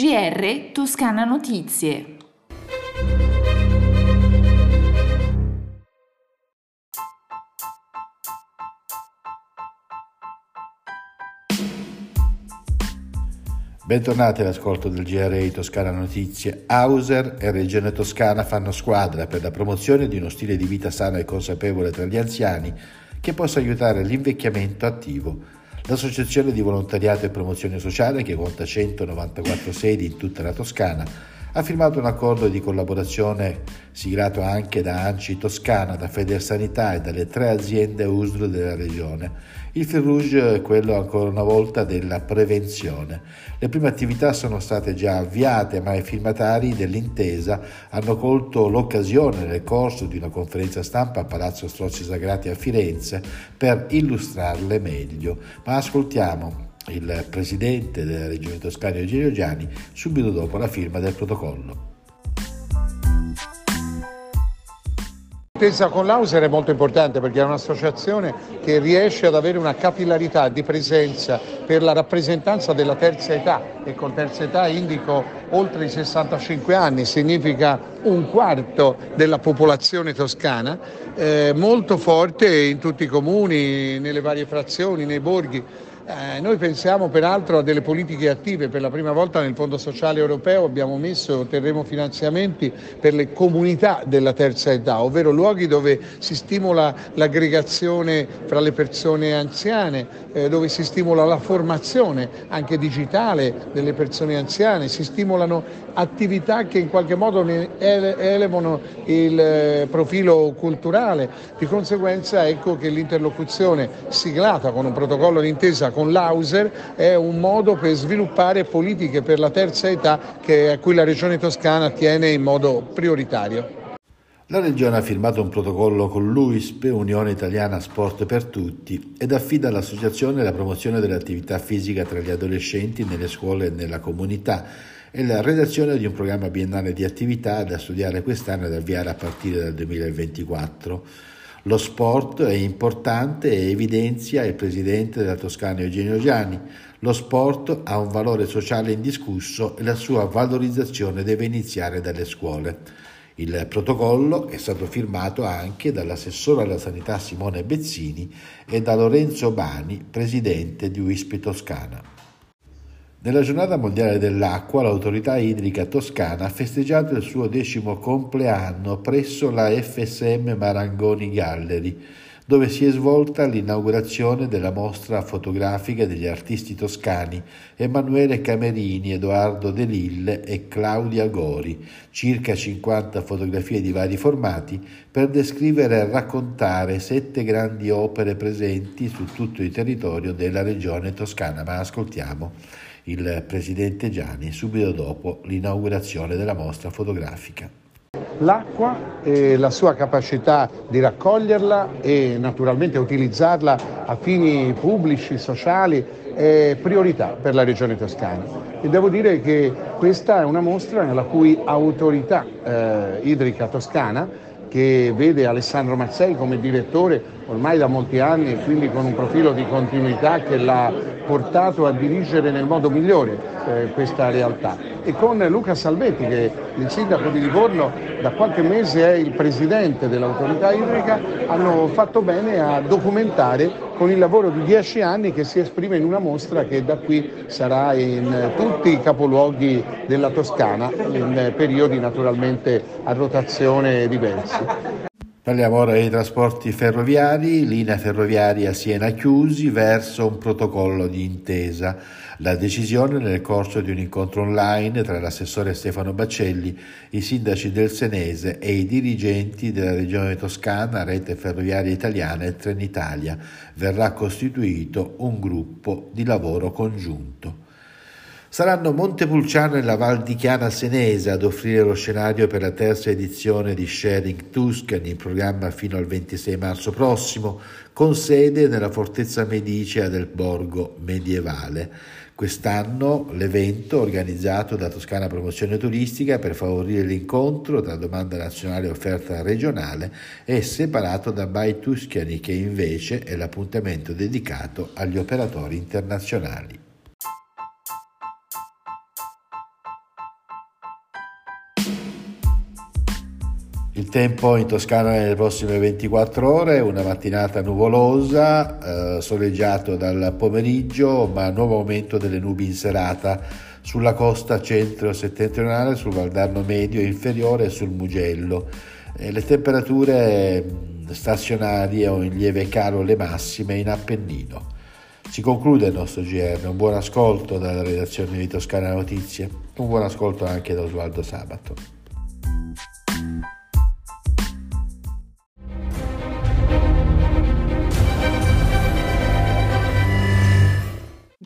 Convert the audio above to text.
GR Toscana Notizie. Bentornati all'ascolto del GRI Toscana Notizie. Hauser e Regione Toscana fanno squadra per la promozione di uno stile di vita sano e consapevole tra gli anziani che possa aiutare l'invecchiamento attivo. L'associazione di volontariato e promozione sociale, che conta 194 sedi in tutta la Toscana, ha firmato un accordo di collaborazione siglato anche da ANCI Toscana, da Federsanità e dalle tre aziende USDRO della regione. Il fil è quello ancora una volta della prevenzione. Le prime attività sono state già avviate, ma i firmatari dell'intesa hanno colto l'occasione nel corso di una conferenza stampa a Palazzo Strozzi Sagrati a Firenze per illustrarle meglio. Ma ascoltiamo il presidente della regione toscana Eugenio Gianni subito dopo la firma del protocollo. L'intesa con l'Auser è molto importante perché è un'associazione che riesce ad avere una capillarità di presenza per la rappresentanza della terza età e con terza età indico oltre i 65 anni, significa un quarto della popolazione toscana, eh, molto forte in tutti i comuni, nelle varie frazioni, nei borghi. Eh, noi pensiamo peraltro a delle politiche attive, per la prima volta nel Fondo Sociale Europeo abbiamo messo e otterremo finanziamenti per le comunità della terza età, ovvero luoghi dove si stimola l'aggregazione fra le persone anziane, eh, dove si stimola la formazione anche digitale delle persone anziane, si stimolano attività che in qualche modo elevano il eh, profilo culturale. Di conseguenza ecco che l'interlocuzione siglata con un protocollo d'intesa con l'Auser è un modo per sviluppare politiche per la terza età a cui la Regione Toscana tiene in modo prioritario. La Regione ha firmato un protocollo con l'UISP, Unione Italiana Sport per Tutti, ed affida all'associazione la promozione dell'attività fisica tra gli adolescenti nelle scuole e nella comunità e la redazione di un programma biennale di attività da studiare quest'anno e da avviare a partire dal 2024. Lo sport è importante evidenzia il presidente della Toscana Eugenio Gianni. Lo sport ha un valore sociale indiscusso e la sua valorizzazione deve iniziare dalle scuole. Il protocollo è stato firmato anche dall'assessore alla sanità Simone Bezzini e da Lorenzo Bani, presidente di UISP Toscana. Nella giornata mondiale dell'acqua l'autorità idrica toscana ha festeggiato il suo decimo compleanno presso la FSM Marangoni Gallery, dove si è svolta l'inaugurazione della mostra fotografica degli artisti toscani Emanuele Camerini, Edoardo De Lille e Claudia Gori, circa 50 fotografie di vari formati per descrivere e raccontare sette grandi opere presenti su tutto il territorio della regione toscana. Ma ascoltiamo il presidente Gianni subito dopo l'inaugurazione della mostra fotografica. L'acqua e la sua capacità di raccoglierla e naturalmente utilizzarla a fini pubblici, sociali, è priorità per la regione toscana. E devo dire che questa è una mostra nella cui autorità eh, idrica toscana che vede Alessandro Mazzei come direttore ormai da molti anni e quindi con un profilo di continuità che l'ha portato a dirigere nel modo migliore eh, questa realtà. E con Luca Salvetti, che il sindaco di Livorno da qualche mese è il presidente dell'autorità idrica, hanno fatto bene a documentare con il lavoro di dieci anni che si esprime in una mostra che da qui sarà in tutti i capoluoghi della Toscana, in periodi naturalmente a rotazione diversi. Parliamo ora dei trasporti ferroviari, linea ferroviaria Siena chiusi verso un protocollo di intesa. La decisione nel corso di un incontro online tra l'assessore Stefano Baccelli, i sindaci del Senese e i dirigenti della regione toscana, Rete Ferroviaria Italiana e Trenitalia. Verrà costituito un gruppo di lavoro congiunto. Saranno Montepulciano e la Val di Chiana Senese ad offrire lo scenario per la terza edizione di Sharing Tuscany, in programma fino al 26 marzo prossimo, con sede nella fortezza medicea del Borgo medievale. Quest'anno l'evento, organizzato da Toscana Promozione Turistica per favorire l'incontro tra domanda nazionale e offerta regionale, è separato da By Tuscany, che invece è l'appuntamento dedicato agli operatori internazionali. Il tempo in Toscana nelle prossime 24 ore, una mattinata nuvolosa, eh, soleggiato dal pomeriggio, ma nuovo aumento delle nubi in serata sulla costa centro-settentrionale, sul Valdarno medio inferiore e sul Mugello. Eh, le temperature mm, stazionarie o in lieve calo le massime in Appennino. Si conclude il nostro GR, un buon ascolto dalla redazione di Toscana Notizie, un buon ascolto anche da Osvaldo Sabato.